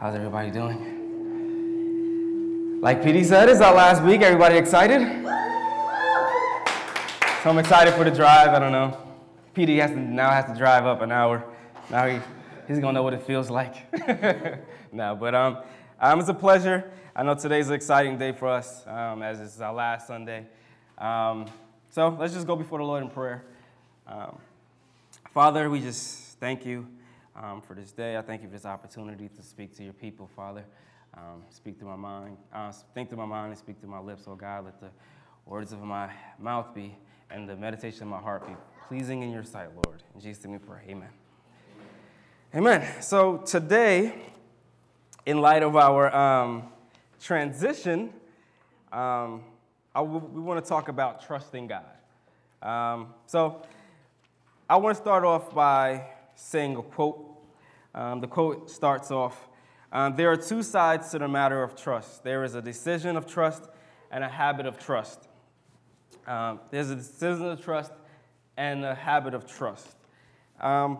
How's everybody doing? Like PD said, it's our last week. Everybody excited? So I'm excited for the drive. I don't know. PD has to, now has to drive up an hour. Now he, he's gonna know what it feels like. no, but um, um, it's a pleasure. I know today's an exciting day for us, um, as it's our last Sunday. Um, so let's just go before the Lord in prayer. Um, Father, we just thank you um, for this day. I thank you for this opportunity to speak to your people, Father. Um, speak through my mind, uh, think through my mind and speak through my lips, oh God. Let the words of my mouth be and the meditation of my heart be pleasing in your sight, Lord. In Jesus' name we pray. Amen. Amen. So today, in light of our um, transition, um, we want to talk about trusting God. Um, so I want to start off by saying a quote um, the quote starts off um, There are two sides to the matter of trust there is a decision of trust and a habit of trust. Um, there's a decision of trust and a habit of trust. Um,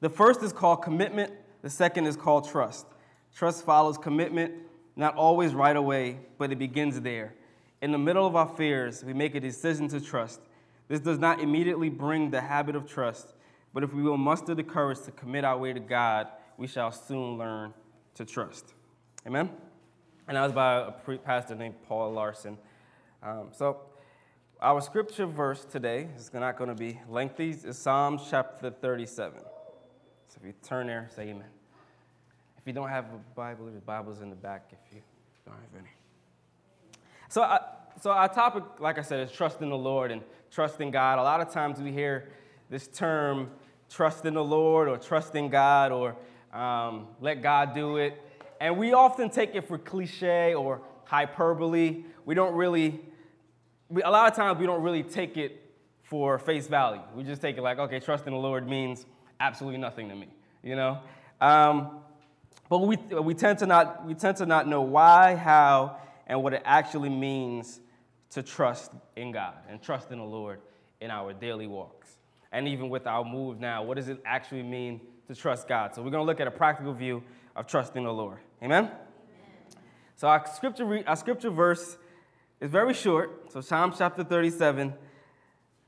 the first is called commitment, the second is called trust. Trust follows commitment, not always right away, but it begins there. In the middle of our fears, we make a decision to trust. This does not immediately bring the habit of trust, but if we will muster the courage to commit our way to God, we shall soon learn to trust. Amen? And that was by a pastor named Paul Larson. Um, so, our scripture verse today is not going to be lengthy. It's Psalms chapter 37. So, if you turn there, say amen. If you don't have a Bible, the Bible's in the back if you don't have any. So, I, so our topic, like I said, is trusting the Lord and trusting God. A lot of times we hear this term trust in the Lord or trust in God or um, let God do it. And we often take it for cliche or hyperbole. We don't really, we, a lot of times we don't really take it for face value. We just take it like, okay, trust in the Lord means absolutely nothing to me, you know? Um, but we, we, tend to not, we tend to not know why, how, and what it actually means to trust in God and trust in the Lord in our daily walks and even with our move now. What does it actually mean to trust God? So we're going to look at a practical view of trusting the Lord. Amen? Amen. So our scripture, re- our scripture verse is very short. So Psalm chapter 37,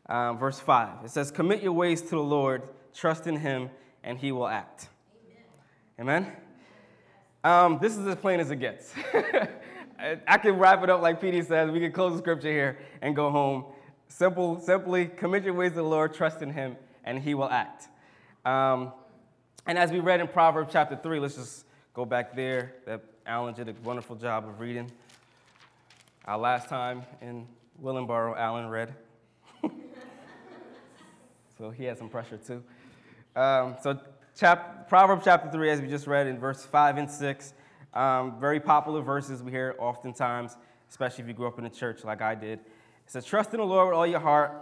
um, verse 5. It says, Commit your ways to the Lord, trust in him, and he will act. Amen? Amen? Um, this is as plain as it gets. I can wrap it up like PD says. We can close the scripture here and go home. Simple, simply commit your ways to the Lord, trust in Him, and He will act. Um, and as we read in Proverbs chapter 3, let's just go back there. That Alan did a wonderful job of reading. Our last time in Willingboro, Alan read. so he had some pressure too. Um, so chap- Proverbs chapter 3, as we just read in verse 5 and 6, um, very popular verses we hear oftentimes, especially if you grew up in a church like I did. Says, Trust in the Lord with all your heart,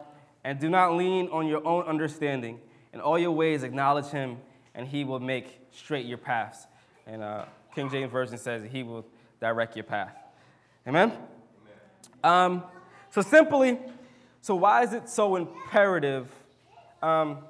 and do not lean on your own understanding. In all your ways, acknowledge him, and he will make straight your paths. And uh, King James Version says, He will direct your path. Amen? Amen. Um, so, simply, so why is it so imperative? Um,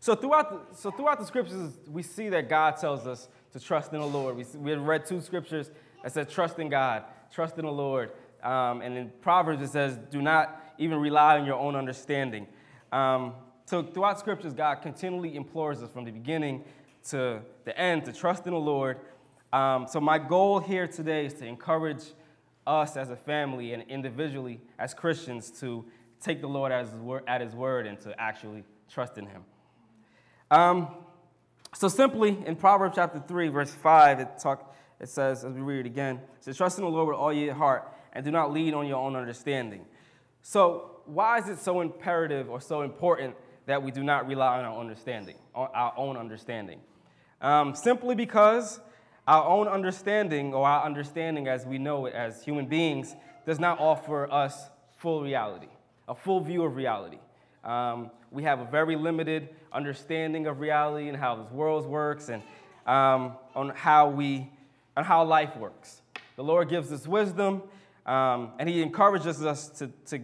so, throughout the, so, throughout the scriptures, we see that God tells us to trust in the Lord. We, we read two scriptures that said, Trust in God, trust in the Lord. Um, and in Proverbs, it says, do not even rely on your own understanding. Um, so throughout scriptures, God continually implores us from the beginning to the end to trust in the Lord. Um, so my goal here today is to encourage us as a family and individually as Christians to take the Lord at his word, at his word and to actually trust in him. Um, so simply in Proverbs chapter 3, verse 5, it, talk, it says, as we read it again, it says, Trust in the Lord with all your heart and do not lean on your own understanding. So, why is it so imperative or so important that we do not rely on our understanding, on our own understanding? Um, simply because our own understanding, or our understanding as we know it as human beings, does not offer us full reality, a full view of reality. Um, we have a very limited understanding of reality and how this world works and um, on how we on how life works. The Lord gives us wisdom um, and he encourages us to, to,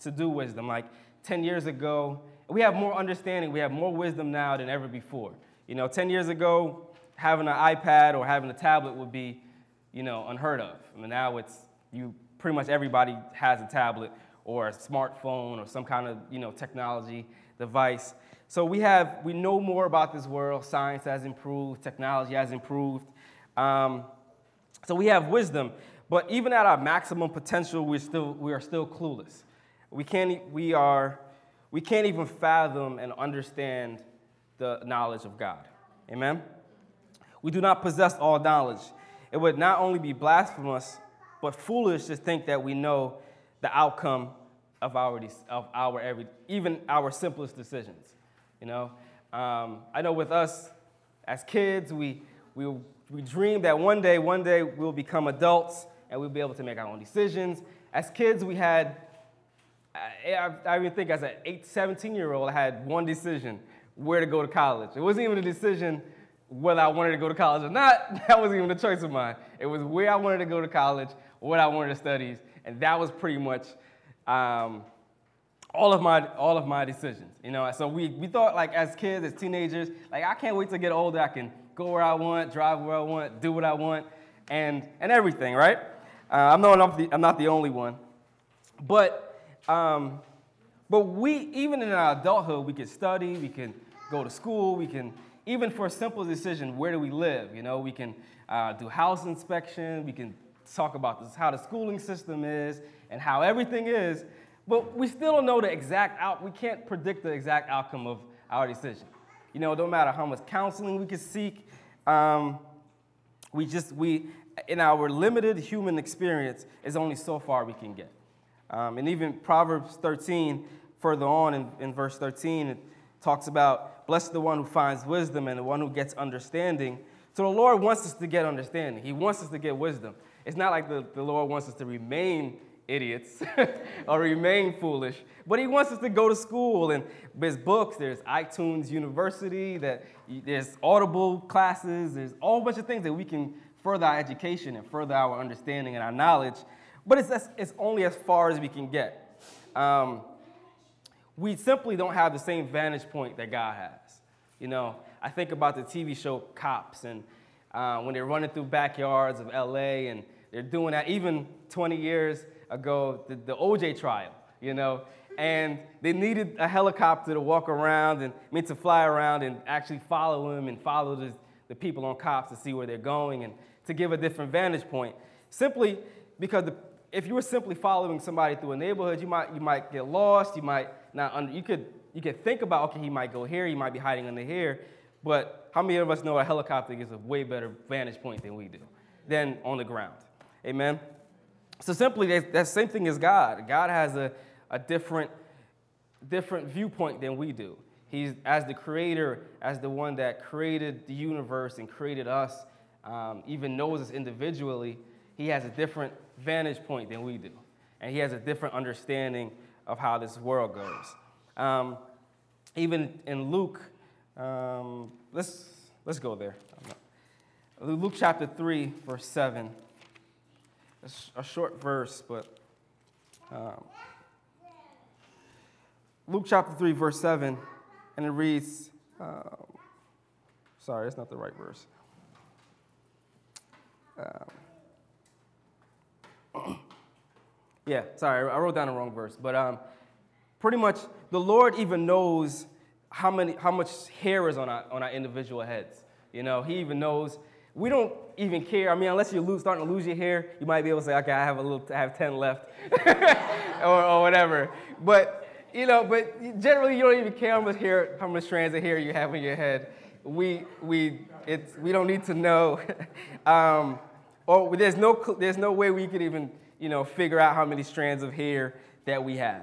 to do wisdom. Like 10 years ago, we have more understanding, we have more wisdom now than ever before. You know, 10 years ago, having an iPad or having a tablet would be, you know, unheard of. I mean, now it's you pretty much everybody has a tablet or a smartphone or some kind of you know technology device. So we have we know more about this world. Science has improved, technology has improved. Um, so we have wisdom, but even at our maximum potential, we're still we are still clueless. We can't we are we can't even fathom and understand the knowledge of God. Amen. We do not possess all knowledge. It would not only be blasphemous, but foolish to think that we know the outcome of our, of our every, even our simplest decisions. You know, um, I know with us as kids, we, we, we dream that one day, one day we'll become adults and we'll be able to make our own decisions. As kids, we had, I, I even think as an 8, 17 year old, I had one decision where to go to college. It wasn't even a decision whether I wanted to go to college or not. That wasn't even a choice of mine. It was where I wanted to go to college, what I wanted to study, and that was pretty much um, all of my all of my decisions. You know, so we we thought like as kids, as teenagers, like I can't wait to get older. I can go where I want, drive where I want, do what I want, and and everything, right? Uh, I'm not the, I'm not the only one, but um, but we even in our adulthood, we can study, we can go to school, we can even for a simple decision, where do we live? You know, we can uh, do house inspection, we can talk about this, how the schooling system is and how everything is, but we still don't know the exact out. We can't predict the exact outcome of our decision. You know, don't matter how much counseling we can seek, um, we just we in our limited human experience is only so far we can get. Um, and even Proverbs 13, further on in, in verse 13, it talks about blessed the one who finds wisdom and the one who gets understanding. So the Lord wants us to get understanding. He wants us to get wisdom. It's not like the, the Lord wants us to remain idiots or remain foolish, but He wants us to go to school. And there's books, there's iTunes University, that there's Audible classes, there's a whole bunch of things that we can further our education and further our understanding and our knowledge. But it's, it's only as far as we can get. Um, we simply don't have the same vantage point that God has. You know, I think about the TV show Cops and uh, when they're running through backyards of LA and they're doing that even 20 years ago, the, the OJ trial, you know, and they needed a helicopter to walk around and I mean to fly around and actually follow him and follow the, the people on cops to see where they're going and to give a different vantage point. Simply because the, if you were simply following somebody through a neighborhood, you might you might get lost. You might not. Under, you could you could think about okay, he might go here. He might be hiding under here. But how many of us know a helicopter gives a way better vantage point than we do, than on the ground? Amen. So simply, that, same thing as God. God has a, a different different viewpoint than we do. He's as the creator, as the one that created the universe and created us, um, even knows us individually. He has a different vantage point than we do. And he has a different understanding of how this world goes. Um, even in Luke, um, let's, let's go there. Luke chapter 3, verse 7. It's a short verse, but um, Luke chapter 3, verse 7, and it reads, um, sorry, it's not the right verse. Um, yeah, sorry, I wrote down the wrong verse. But um, pretty much, the Lord even knows how, many, how much hair is on our, on our individual heads. You know, He even knows. We don't even care. I mean, unless you're lose, starting to lose your hair, you might be able to say, okay, I have a little, I have 10 left, or, or whatever. But, you know, but generally, you don't even care how much hair, how much strands of hair you have in your head. We, we, it's, we don't need to know. um, or there's no, there's no way we could even you know, figure out how many strands of hair that we have.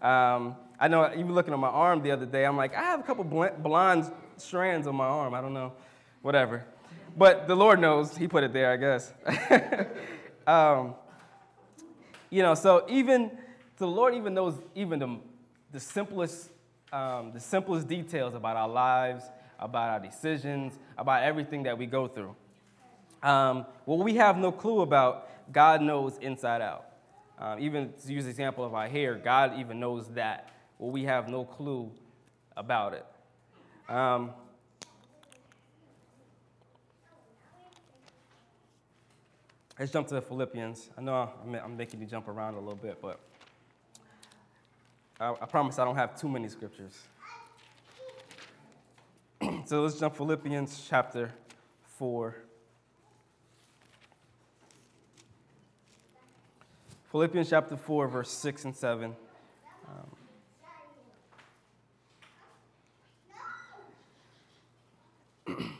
Um, I know even looking at my arm the other day, I'm like, I have a couple blonde strands on my arm. I don't know, whatever. But the Lord knows. He put it there, I guess. um, you know, so even the Lord even knows even the, the simplest um, the simplest details about our lives, about our decisions, about everything that we go through. Um, what we have no clue about God knows inside out. Um, even to use the example of our hair, God even knows that. Well, we have no clue about it. Um, let's jump to the Philippians. I know I'm, making you jump around a little bit, but I, I promise I don't have too many scriptures. so let's jump Philippians chapter 4. Philippians chapter 4, verse 6 and 7. Um,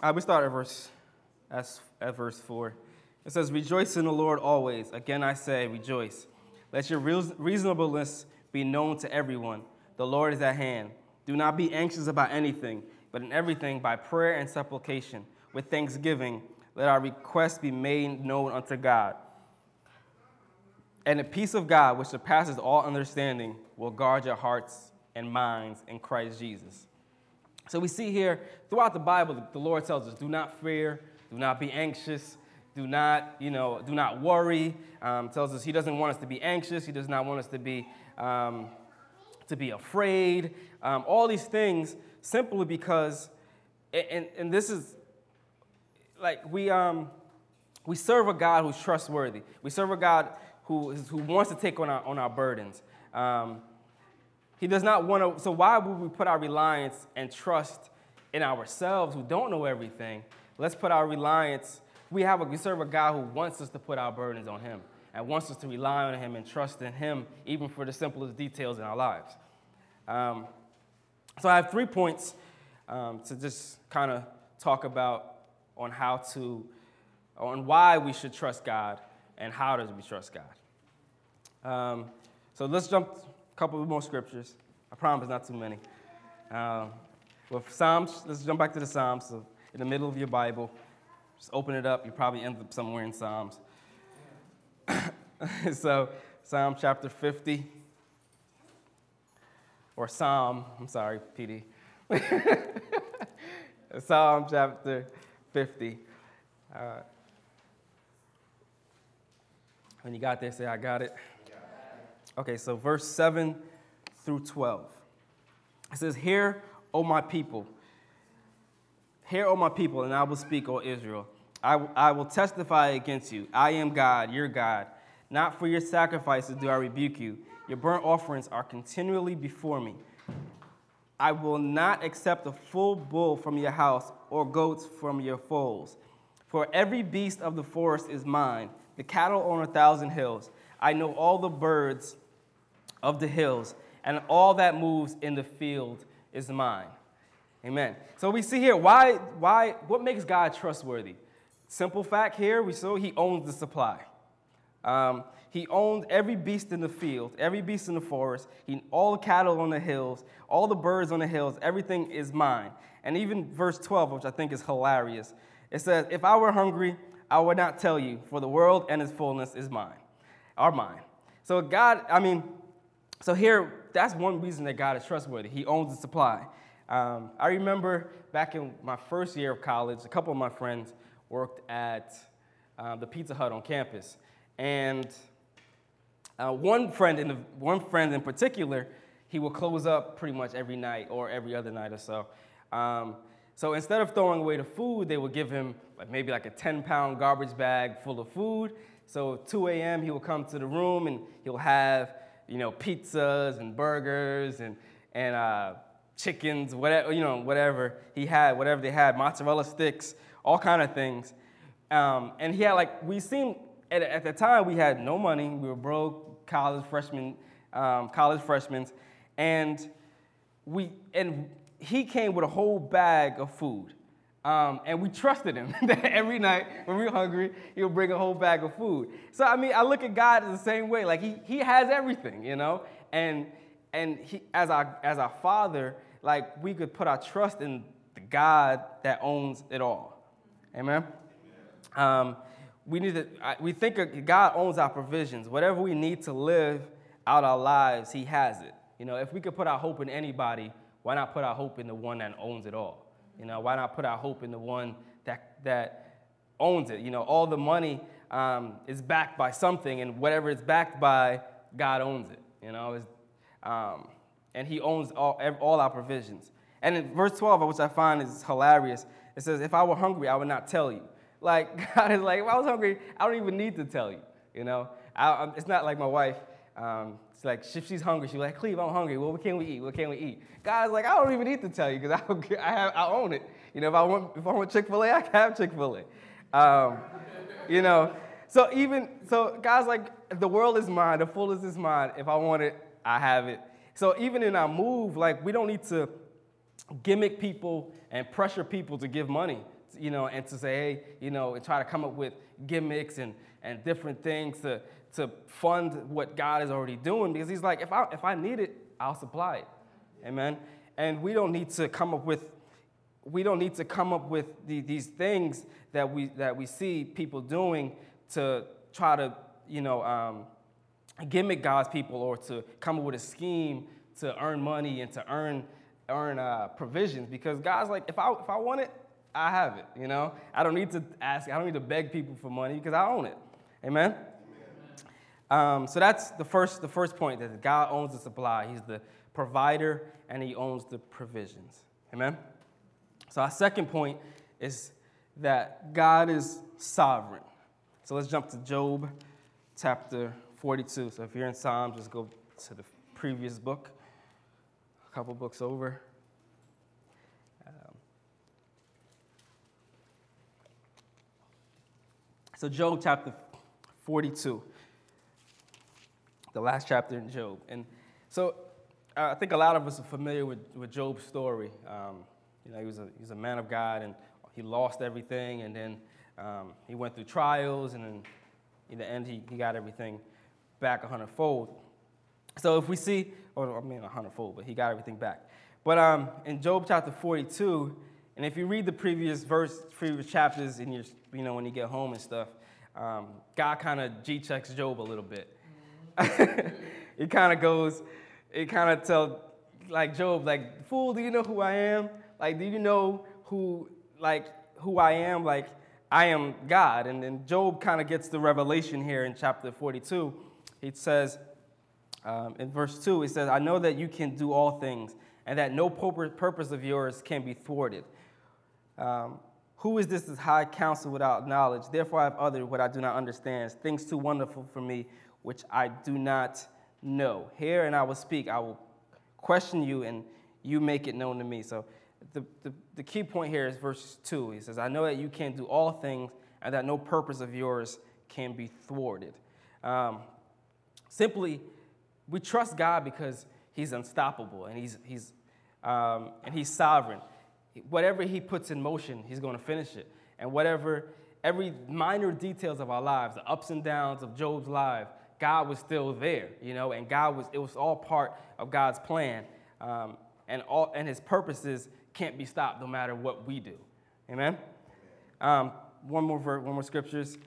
uh, we start at verse, at verse 4. It says, Rejoice in the Lord always. Again, I say, rejoice. Let your reasonableness be known to everyone. The Lord is at hand. Do not be anxious about anything, but in everything, by prayer and supplication, with thanksgiving, let our requests be made known unto God. And the peace of God, which surpasses all understanding, will guard your hearts and minds in Christ Jesus. So we see here throughout the Bible, the Lord tells us, do not fear, do not be anxious, do not, you know, do not worry. Um, tells us he doesn't want us to be anxious. He does not want us to be, um, to be afraid. Um, all these things simply because, and, and this is like we, um, we serve a God who's trustworthy. We serve a God who, who wants to take on our, on our burdens. Um, he does not want to, so why would we put our reliance and trust in ourselves who don't know everything? Let's put our reliance we have a, we serve a God who wants us to put our burdens on Him and wants us to rely on Him and trust in Him, even for the simplest details in our lives. Um, so I have three points um, to just kind of talk about on how to, on why we should trust God and how does we trust God. Um, so let's jump a couple more scriptures. I promise not too many. Um, with Psalms, let's jump back to the Psalms. So in the middle of your Bible, just open it up. You probably end up somewhere in Psalms. so, Psalm chapter 50, or Psalm, I'm sorry, PD. Psalm chapter 50. Uh, when you got there, say, I got it. Okay, so verse 7 through 12. It says, Hear, O my people Hear, O my people, and I will speak, O Israel. I, I will testify against you. I am God, your God. Not for your sacrifices do I rebuke you. Your burnt offerings are continually before me. I will not accept a full bull from your house or goats from your folds. For every beast of the forest is mine, the cattle on a thousand hills. I know all the birds of the hills, and all that moves in the field is mine. Amen. So we see here why, why, what makes God trustworthy? Simple fact here, we saw he owns the supply. Um, he owned every beast in the field, every beast in the forest, he, all the cattle on the hills, all the birds on the hills, everything is mine. And even verse 12, which I think is hilarious, it says, If I were hungry, I would not tell you, for the world and its fullness is mine, are mine. So God, I mean, so here, that's one reason that God is trustworthy. He owns the supply. Um, I remember back in my first year of college, a couple of my friends worked at uh, the Pizza Hut on campus. And uh, one, friend in the, one friend in particular, he would close up pretty much every night or every other night or so. Um, so instead of throwing away the food, they would give him like maybe like a 10 pound garbage bag full of food. So 2 a.m. he will come to the room and he'll have, you know, pizzas and burgers and, and uh, chickens, whatever, you know, whatever he had, whatever they had, mozzarella sticks, all kind of things. Um, and he had like, we seemed, at, at the time we had no money, we were broke, college freshmen, um, college freshmen, and we, and he came with a whole bag of food. Um, and we trusted him that every night when we were hungry, he would bring a whole bag of food. So, I mean, I look at God the same way. Like, he, he has everything, you know? And, and he, as, our, as our father, like we could put our trust in the God that owns it all. Amen. Um, we need to. We think God owns our provisions. Whatever we need to live out our lives, He has it. You know, if we could put our hope in anybody, why not put our hope in the one that owns it all? You know, why not put our hope in the one that that owns it? You know, all the money um, is backed by something, and whatever it's backed by, God owns it. You know, um, and he owns all, all our provisions. And in verse 12, which I find is hilarious, it says, If I were hungry, I would not tell you. Like, God is like, if I was hungry, I don't even need to tell you, you know? I, it's not like my wife. Um, it's like, if she's hungry, she's like, Cleve, I'm hungry. Well, what can we eat? What can we eat? God's like, I don't even need to tell you because I, I, I own it. You know, if I want, if I want Chick-fil-A, I can have Chick-fil-A. Um, you know, so even, so God's like, the world is mine, the fullness is mine. If I want it, I have it. So even in our move, like, we don't need to gimmick people and pressure people to give money, you know, and to say, hey, you know, and try to come up with gimmicks and, and different things to, to fund what God is already doing because he's like, if I, if I need it, I'll supply it. Amen. And we don't need to come up with we don't need to come up with the, these things that we that we see people doing to try to you know um, gimmick God's people or to come up with a scheme to earn money and to earn earn uh, provisions because God's like if I if I want it I have it you know I don't need to ask I don't need to beg people for money because I own it amen um, so that's the first, the first point that God owns the supply. He's the provider and he owns the provisions. Amen? So our second point is that God is sovereign. So let's jump to Job chapter 42. So if you're in Psalms, just go to the previous book, a couple books over. So Job chapter 42 the last chapter in Job. And so I think a lot of us are familiar with, with Job's story. Um, you know, he was, a, he was a man of God and he lost everything, and then um, he went through trials, and then in the end, he, he got everything back a hundredfold. So if we see, or I mean a hundredfold, but he got everything back. But um, in Job chapter 42, and if you read the previous verse, previous chapters in your, you know, when you get home and stuff, um, God kind of G checks Job a little bit. it kind of goes, it kind of tell, like Job, like, fool, do you know who I am? Like, do you know who, like, who I am? Like, I am God. And then Job kind of gets the revelation here in chapter 42. He says, um, in verse 2, he says, I know that you can do all things, and that no purpose of yours can be thwarted. Um, who is this high counsel without knowledge? Therefore, I have uttered what I do not understand, things too wonderful for me, which I do not know. Hear and I will speak. I will question you and you make it known to me. So the, the, the key point here is verse 2. He says, I know that you can do all things and that no purpose of yours can be thwarted. Um, simply, we trust God because He's unstoppable and He's, he's, um, and he's sovereign. Whatever He puts in motion, He's going to finish it. And whatever, every minor details of our lives, the ups and downs of Job's life, God was still there, you know, and God was, it was all part of God's plan. Um, and, all, and his purposes can't be stopped no matter what we do. Amen? Um, one, more verse, one more scriptures.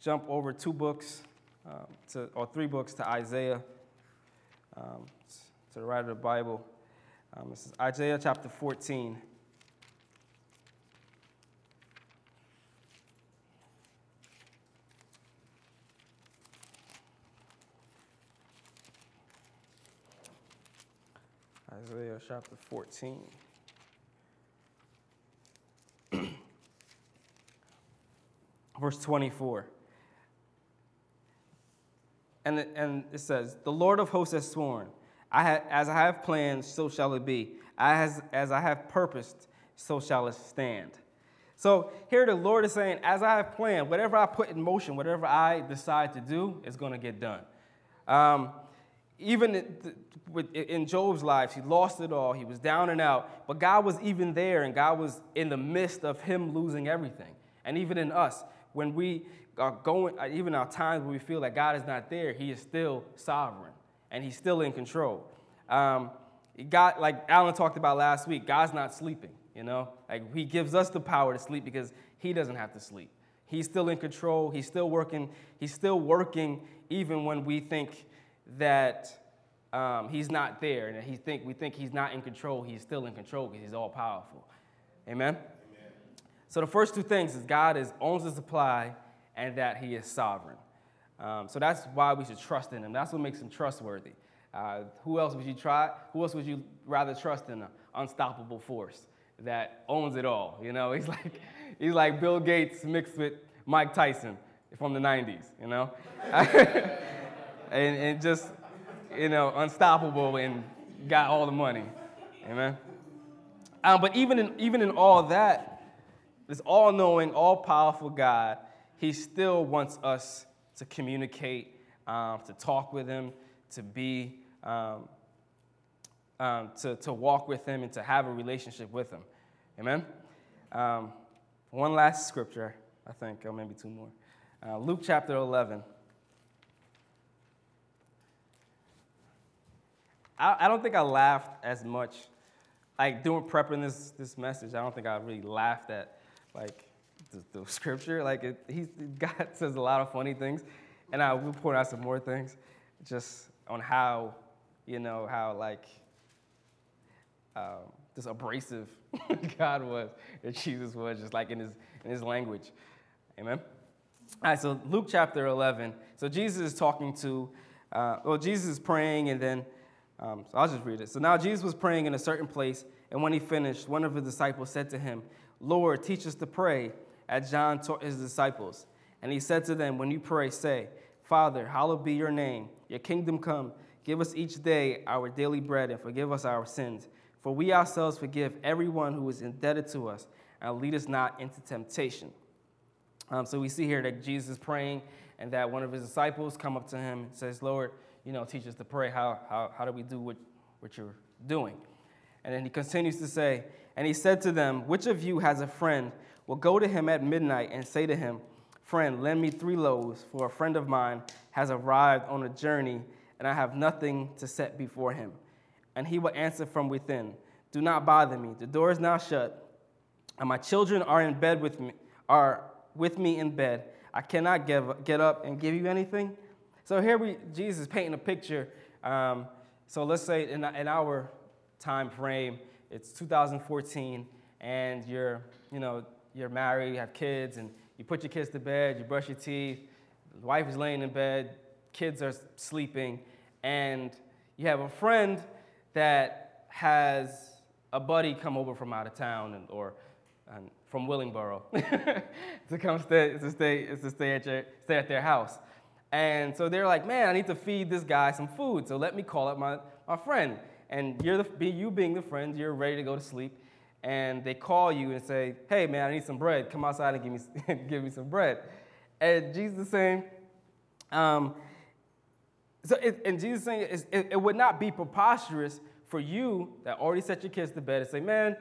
Jump over two books, um, to, or three books to Isaiah, um, to the writer of the Bible. Um, this is Isaiah chapter 14. Isaiah chapter 14. Verse 24. And, and it says, The Lord of hosts has sworn, I ha- as I have planned, so shall it be. As, as I have purposed, so shall it stand. So here the Lord is saying, as I have planned, whatever I put in motion, whatever I decide to do, is going to get done. Um, even in Job's life, he lost it all. He was down and out. But God was even there, and God was in the midst of him losing everything. And even in us, when we are going, uh, even our times when we feel that God is not there, he is still sovereign and he's still in control. Um, God, like Alan talked about last week, God's not sleeping, you know? Like he gives us the power to sleep because he doesn't have to sleep. He's still in control. He's still working. He's still working even when we think that um, he's not there and he think, we think he's not in control, he's still in control because he's all powerful. Amen? Amen? So the first two things is God is, owns the supply and that he is sovereign. Um, so that's why we should trust in him. That's what makes him trustworthy. Uh, who else would you try? Who else would you rather trust in an unstoppable force that owns it all. You know, he's like, he's like Bill Gates mixed with Mike Tyson from the 90s, you know? and, and just, you know, unstoppable and got all the money. Amen. Um, but even in, even in all that, this all knowing, all powerful God, He still wants us to communicate, um, to talk with Him, to be, um, um, to, to walk with Him, and to have a relationship with Him. Amen? Um, one last scripture, I think, or maybe two more. Uh, Luke chapter 11. I, I don't think I laughed as much like doing prepping this this message, I don't think I really laughed at like the, the scripture. Like it, he, God says a lot of funny things, and I will point out some more things, just on how, you know, how like um, abrasive God was, and Jesus was, just like in his in his language. Amen. All right, so Luke chapter 11. So Jesus is talking to, uh, well, Jesus is praying, and then um, so I'll just read it. So now Jesus was praying in a certain place, and when he finished, one of his disciples said to him, Lord, teach us to pray, as John taught his disciples. And he said to them, When you pray, say, Father, hallowed be your name, your kingdom come. Give us each day our daily bread, and forgive us our sins. For we ourselves forgive everyone who is indebted to us, and lead us not into temptation. Um, so we see here that Jesus is praying, and that one of his disciples come up to him and says, Lord, you know, teach us to pray. How, how, how do we do what, what you're doing? And then he continues to say, And he said to them, Which of you has a friend? Will go to him at midnight and say to him, Friend, lend me three loaves, for a friend of mine has arrived on a journey, and I have nothing to set before him. And he will answer from within, Do not bother me. The door is now shut, and my children are in bed with me, are with me in bed. I cannot give, get up and give you anything. So here we, Jesus painting a picture. Um, so let's say in, in our time frame, it's 2014, and you're, you know, you're married, you have kids, and you put your kids to bed, you brush your teeth, wife is laying in bed, kids are sleeping, and you have a friend that has a buddy come over from out of town and, or and from Willingboro to come stay to stay to stay at your, stay at their house. And so they're like, man, I need to feed this guy some food. So let me call up my, my friend. And you're the, you being the friend, you're ready to go to sleep. And they call you and say, hey, man, I need some bread. Come outside and give me, give me some bread. And Jesus is saying, um, so it, and Jesus is saying it, it would not be preposterous for you that already set your kids to bed and say, man,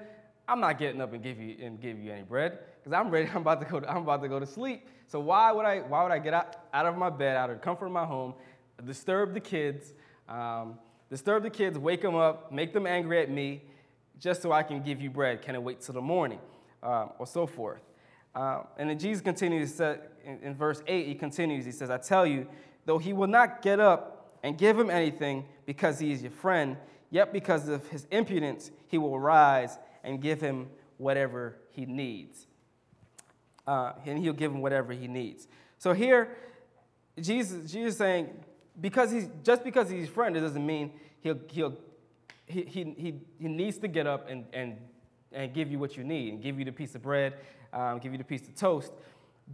I'm not getting up and give you and give you any bread because I'm ready. I'm about to go. To, I'm about to go to sleep. So why would I? Why would I get out, out of my bed, out of the comfort of my home, disturb the kids, um, disturb the kids, wake them up, make them angry at me, just so I can give you bread? Can I wait till the morning, um, or so forth? Um, and then Jesus continues to in, in verse eight. He continues. He says, "I tell you, though he will not get up and give him anything because he is your friend, yet because of his impudence he will rise." And give him whatever he needs. Uh, and he'll give him whatever he needs. So here, Jesus, Jesus saying, because he's just because he's friend, it doesn't mean he'll he'll he, he, he, he needs to get up and, and, and give you what you need and give you the piece of bread, um, give you the piece of toast.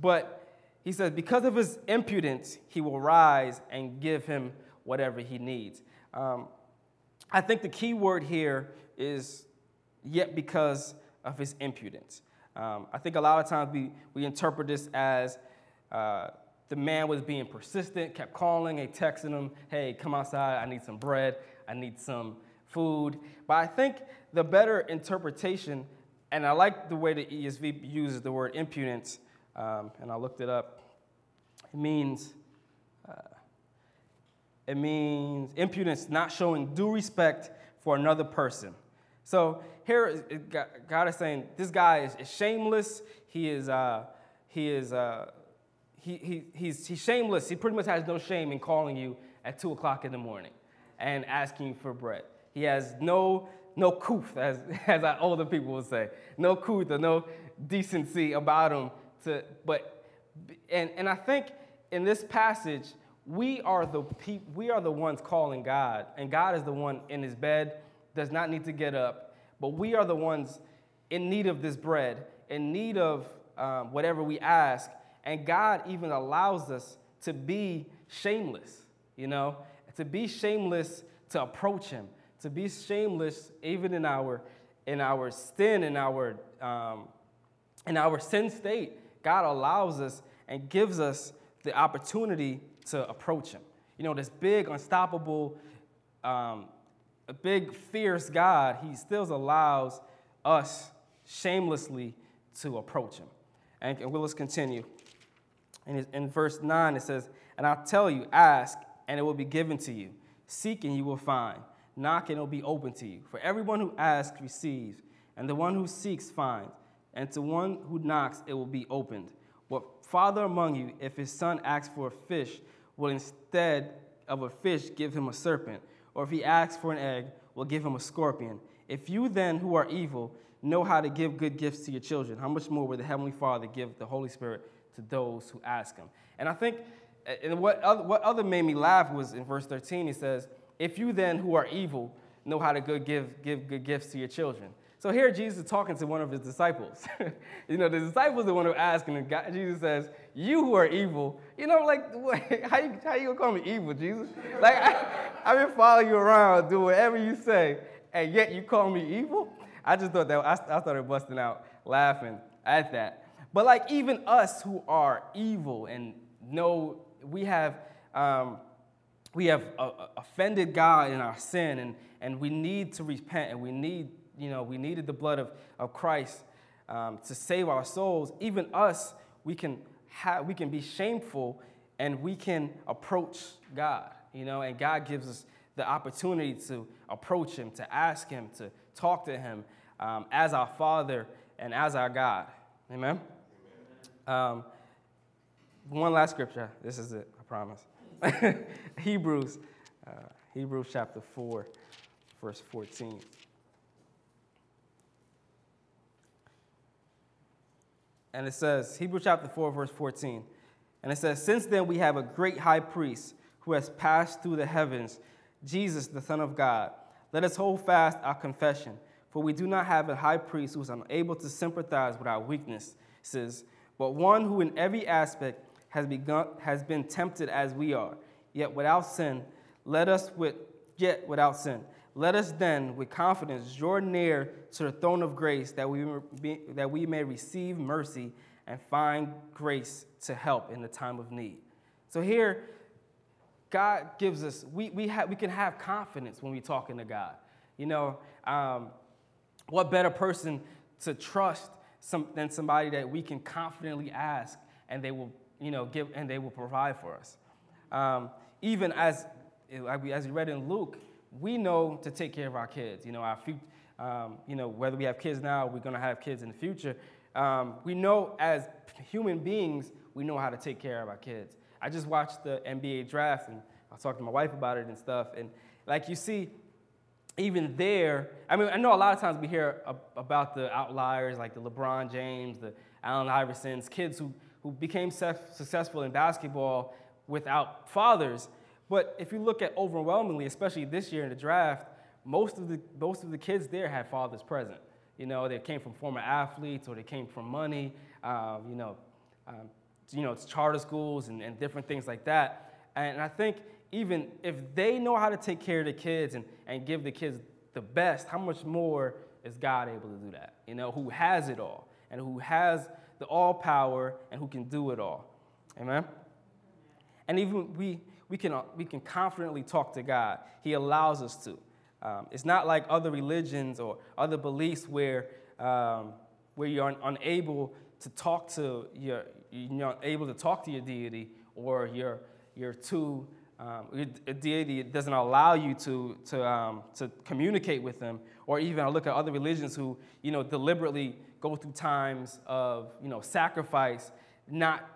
But he says, because of his impudence, he will rise and give him whatever he needs. Um, I think the key word here is yet because of his impudence. Um, I think a lot of times we, we interpret this as uh, the man was being persistent, kept calling and texting him, hey, come outside, I need some bread, I need some food. But I think the better interpretation, and I like the way the ESV uses the word impudence, um, and I looked it up. It means, uh, it means impudence, not showing due respect for another person. So here, God is saying this guy is, shameless. He is, uh, he is, uh, he, he, he's, he's shameless. He pretty much has no shame in calling you at two o'clock in the morning and asking for bread. He has no, no couth, as, as older people would say, no couth or no decency about him. To, but, and, and I think in this passage, we are the we are the ones calling God, and God is the one in his bed does not need to get up, but we are the ones in need of this bread, in need of um, whatever we ask. And God even allows us to be shameless, you know, to be shameless to approach Him, to be shameless even in our in our sin, in our um, in our sin state. God allows us and gives us the opportunity to approach Him. You know, this big, unstoppable, um, a big, fierce God, He still allows us shamelessly to approach Him. And, and we'll let's continue. In, in verse 9, it says, And I tell you, ask, and it will be given to you. Seek, and you will find. Knock, and it will be open to you. For everyone who asks receives, and the one who seeks finds, and to one who knocks it will be opened. What father among you, if his son asks for a fish, will instead of a fish give him a serpent? Or if he asks for an egg, will give him a scorpion? If you then, who are evil, know how to give good gifts to your children, how much more will the Heavenly Father give the Holy Spirit to those who ask him? And I think, and what other, what other made me laugh was in verse 13, he says, If you then, who are evil, know how to good give, give good gifts to your children. So here Jesus is talking to one of his disciples. you know, the disciples are the one who asking, and Jesus says, "You who are evil." You know, like what, how you how you gonna call me evil, Jesus? Like I, I've been following you around, do whatever you say, and yet you call me evil. I just thought that I, I started busting out laughing at that. But like even us who are evil and know we have. Um, we have uh, offended God in our sin, and, and we need to repent, and we need you know, we needed the blood of, of Christ um, to save our souls, even us, we can, we can be shameful and we can approach God, you know, and God gives us the opportunity to approach Him, to ask Him, to talk to Him um, as our Father and as our God. Amen? Um, one last scripture. This is it, I promise. Hebrews, uh, Hebrews chapter 4, verse 14. And it says, Hebrews chapter 4, verse 14. And it says, Since then we have a great high priest who has passed through the heavens, Jesus, the Son of God. Let us hold fast our confession, for we do not have a high priest who is unable to sympathize with our weaknesses, but one who in every aspect has, begun, has been tempted as we are, yet without sin. Let us with, yet without sin. Let us then, with confidence, draw near to the throne of grace that we, be, that we may receive mercy and find grace to help in the time of need. So here, God gives us, we, we, have, we can have confidence when we're talking to God. You know, um, what better person to trust some, than somebody that we can confidently ask and they will, you know, give and they will provide for us. Um, even as, as we read in Luke, we know to take care of our kids. You know, our um, you know, whether we have kids now, we're going to have kids in the future. Um, we know as human beings, we know how to take care of our kids. I just watched the NBA draft and I talked to my wife about it and stuff. And like you see, even there, I mean, I know a lot of times we hear about the outliers like the LeBron James, the Allen Iversons, kids who, who became successful in basketball without fathers. But if you look at overwhelmingly, especially this year in the draft, most of the, most of the kids there had fathers present. You know, they came from former athletes or they came from money, um, you know, um, you know, it's charter schools and, and different things like that. And I think even if they know how to take care of the kids and, and give the kids the best, how much more is God able to do that? You know, who has it all and who has the all power and who can do it all. Amen? And even we, we can, we can confidently talk to God. He allows us to. Um, it's not like other religions or other beliefs where, um, where you're un- unable to talk to your, you're able to talk to your deity or you're, you're too, um, your deity doesn't allow you to, to, um, to communicate with them. Or even I look at other religions who, you know, deliberately go through times of, you know, sacrifice, not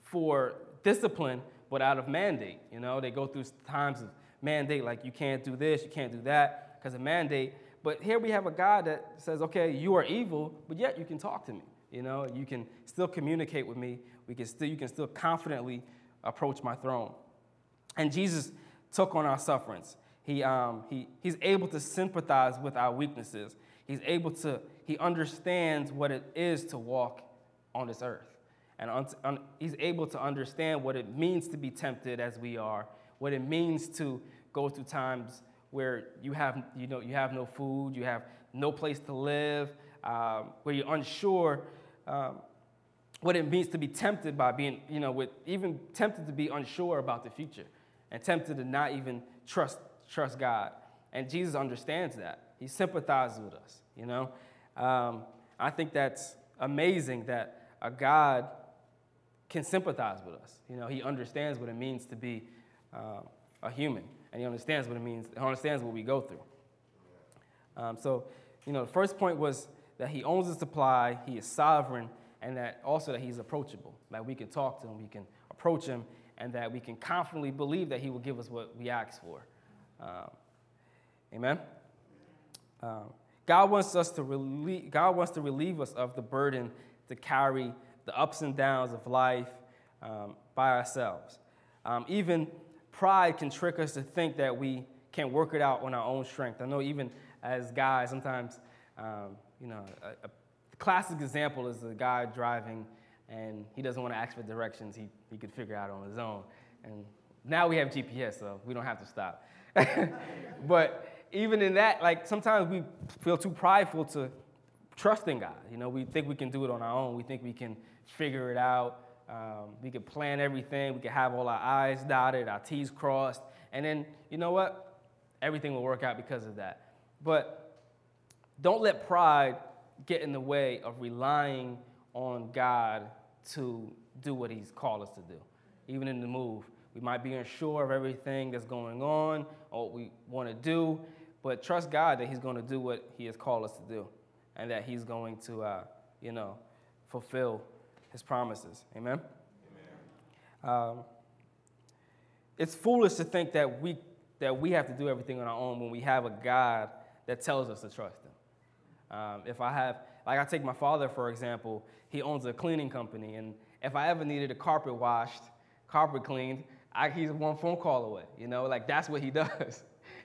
for discipline, but out of mandate. You know, they go through times of mandate, like you can't do this, you can't do that, because of mandate. But here we have a God that says, okay, you are evil, but yet you can talk to me. You know, you can still communicate with me. We can still, you can still confidently approach my throne. And Jesus took on our sufferings. He, um, he, he's able to sympathize with our weaknesses. He's able to, he understands what it is to walk on this earth. And un- un- he's able to understand what it means to be tempted as we are, what it means to go through times where you have, you know, you have no food, you have no place to live, um, where you're unsure um, what it means to be tempted by being, you know, with even tempted to be unsure about the future and tempted to not even trust, trust God. And Jesus understands that. He sympathizes with us, you know. Um, I think that's amazing that a God can sympathize with us. You know, he understands what it means to be uh, a human, and he understands what it means, he understands what we go through. Um, so, you know, the first point was that he owns the supply, he is sovereign, and that also that he's approachable. That we can talk to him, we can approach him, and that we can confidently believe that he will give us what we ask for. Um, amen? Um, God wants us to relieve, God wants to relieve us of the burden to carry the ups and downs of life um, by ourselves. Um, even pride can trick us to think that we can work it out on our own strength. I know even as guys, sometimes, um, you know, a, a, classic example is a guy driving and he doesn't want to ask for directions. He, he could figure out on his own. And now we have GPS, so we don't have to stop. but even in that, like sometimes we feel too prideful to trust in God. You know, we think we can do it on our own. We think we can figure it out. Um, we could plan everything. We could have all our I's dotted, our T's crossed. And then, you know what? Everything will work out because of that. But don't let pride get in the way of relying on God to do what He's called us to do, even in the move. We might be unsure of everything that's going on or what we want to do, but trust God that He's going to do what He has called us to do and that He's going to, uh, you know, fulfill His promises. Amen? Amen. Um, it's foolish to think that we, that we have to do everything on our own when we have a God that tells us to trust Him. Um, if I have, like I take my father, for example, he owns a cleaning company, and if I ever needed a carpet washed, carpet cleaned, I, he's one phone call away. You know, like that's what he does.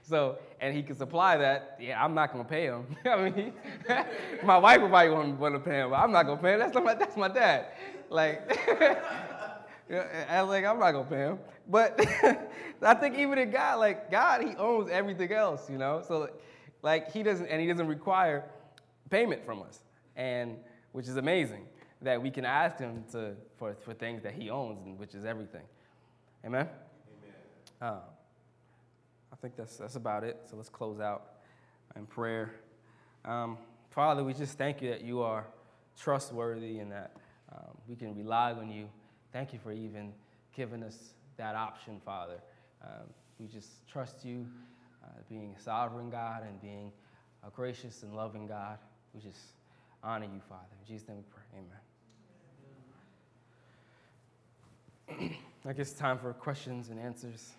So, and he can supply that. Yeah, I'm not gonna pay him. I mean, my wife would probably want, want to pay him, but I'm not gonna pay him. That's my, that's my dad. Like, I was like, I'm not gonna pay him. But I think even in God, like God, He owns everything else, you know. So, like He doesn't, and He doesn't require payment from us, and which is amazing that we can ask Him to for for things that He owns, and which is everything. Amen. Amen. I think that's, that's about it. So let's close out in prayer. Um, Father, we just thank you that you are trustworthy and that um, we can rely on you. Thank you for even giving us that option, Father. Um, we just trust you uh, being a sovereign God and being a gracious and loving God. We just honor you, Father. In Jesus' name we pray. Amen. I guess time for questions and answers.